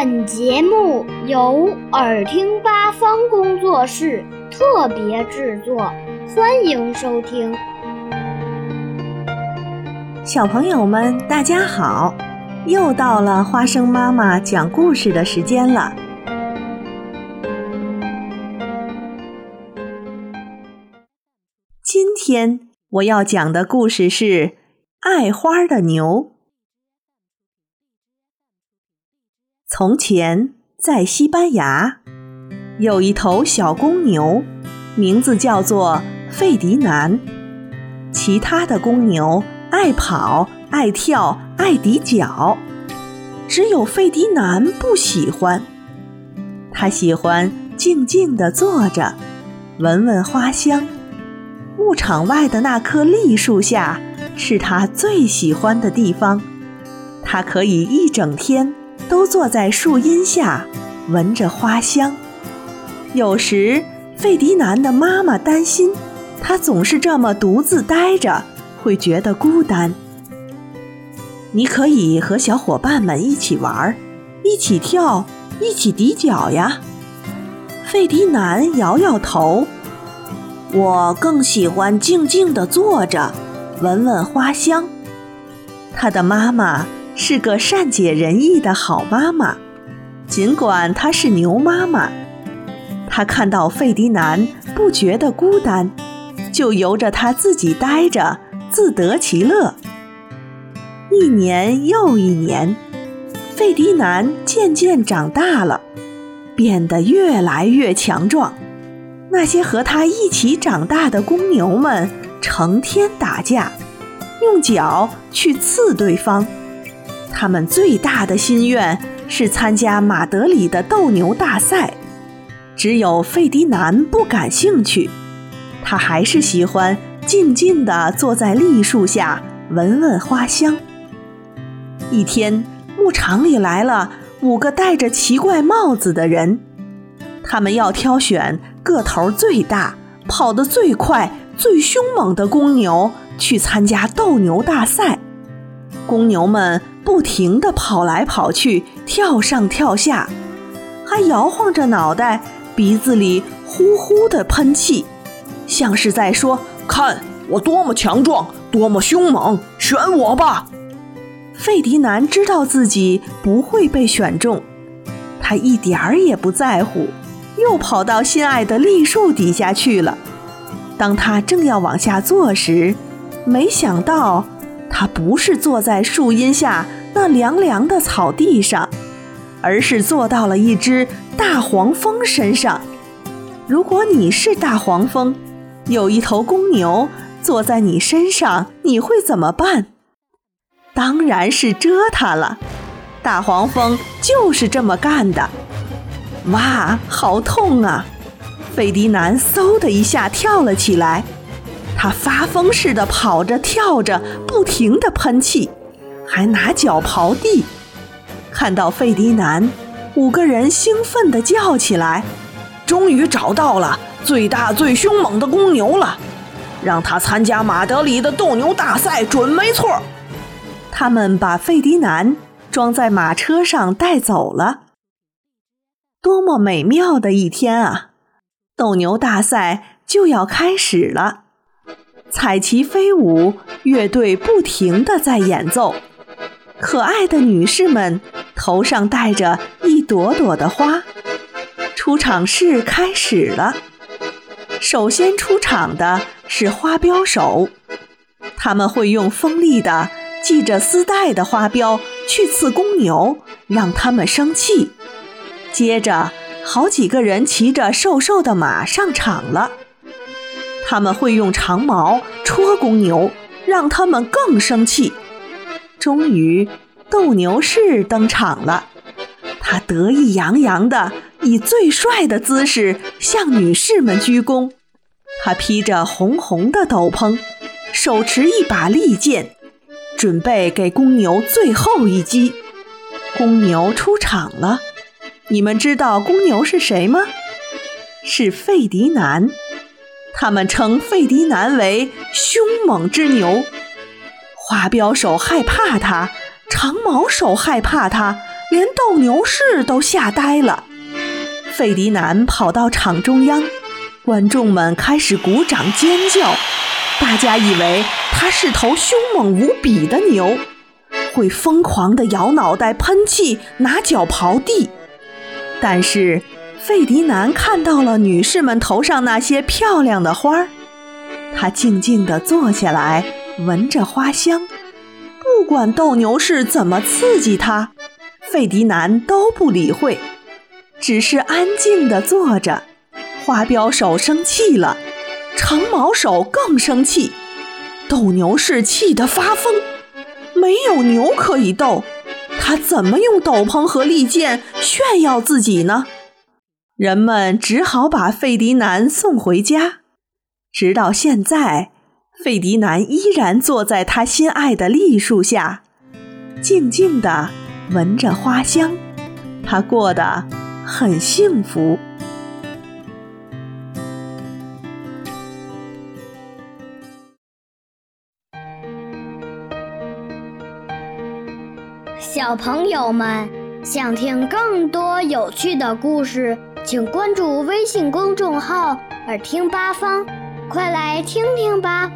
本节目由耳听八方工作室特别制作，欢迎收听。小朋友们，大家好！又到了花生妈妈讲故事的时间了。今天我要讲的故事是《爱花的牛》。从前，在西班牙，有一头小公牛，名字叫做费迪南。其他的公牛爱跑、爱跳、爱抵脚，只有费迪南不喜欢。他喜欢静静地坐着，闻闻花香。牧场外的那棵栗树下是他最喜欢的地方，他可以一整天都坐在树荫下，闻着花香。有时，费迪南的妈妈担心他总是这么独自呆着，会觉得孤单。你可以和小伙伴们一起玩，一起跳，一起抵脚呀。费迪南摇摇头。我更喜欢静静地坐着，闻闻花香。他的妈妈是个善解人意的好妈妈，尽管她是牛妈妈。她看到费迪南不觉得孤单，就由着他自己待着，自得其乐。一年又一年，费迪南渐渐长大了，变得越来越强壮。那些和他一起长大的公牛们成天打架，用脚去刺对方。他们最大的心愿是参加马德里的斗牛大赛。只有费迪南不感兴趣，他还是喜欢静静地坐在栗树下闻闻花香。一天，牧场里来了五个戴着奇怪帽子的人，他们要挑选。个头最大、跑得最快、最凶猛的公牛去参加斗牛大赛。公牛们不停地跑来跑去，跳上跳下，还摇晃着脑袋，鼻子里呼呼地喷气，像是在说：“看我多么强壮，多么凶猛，选我吧！”费迪南知道自己不会被选中，他一点儿也不在乎。又跑到心爱的栗树底下去了。当他正要往下坐时，没想到他不是坐在树荫下那凉凉的草地上，而是坐到了一只大黄蜂身上。如果你是大黄蜂，有一头公牛坐在你身上，你会怎么办？当然是蛰它了。大黄蜂就是这么干的。哇，好痛啊！费迪南嗖的一下跳了起来，他发疯似的跑着跳着，不停的喷气，还拿脚刨地。看到费迪南，五个人兴奋地叫起来：“终于找到了最大最凶猛的公牛了，让他参加马德里的斗牛大赛准没错。”他们把费迪南装在马车上带走了。多么美妙的一天啊！斗牛大赛就要开始了，彩旗飞舞，乐队不停地在演奏，可爱的女士们头上戴着一朵朵的花。出场式开始了，首先出场的是花镖手，他们会用锋利的系着丝带的花镖去刺公牛，让他们生气。接着，好几个人骑着瘦瘦的马上场了。他们会用长矛戳公牛，让他们更生气。终于，斗牛士登场了。他得意洋洋地以最帅的姿势向女士们鞠躬。他披着红红的斗篷，手持一把利剑，准备给公牛最后一击。公牛出场了。你们知道公牛是谁吗？是费迪南。他们称费迪南为凶猛之牛。花镖手害怕他，长矛手害怕他，连斗牛士都吓呆了。费迪南跑到场中央，观众们开始鼓掌尖叫，大家以为他是头凶猛无比的牛，会疯狂地摇脑袋、喷气、拿脚刨地。但是费迪南看到了女士们头上那些漂亮的花儿，他静静地坐下来，闻着花香。不管斗牛士怎么刺激他，费迪南都不理会，只是安静地坐着。花镖手生气了，长矛手更生气，斗牛士气得发疯。没有牛可以斗，他怎么用斗篷和利剑炫耀自己呢？人们只好把费迪南送回家。直到现在。费迪南依然坐在他心爱的栗树下，静静地闻着花香。他过得很幸福。小朋友们想听更多有趣的故事，请关注微信公众号“耳听八方”，快来听听吧。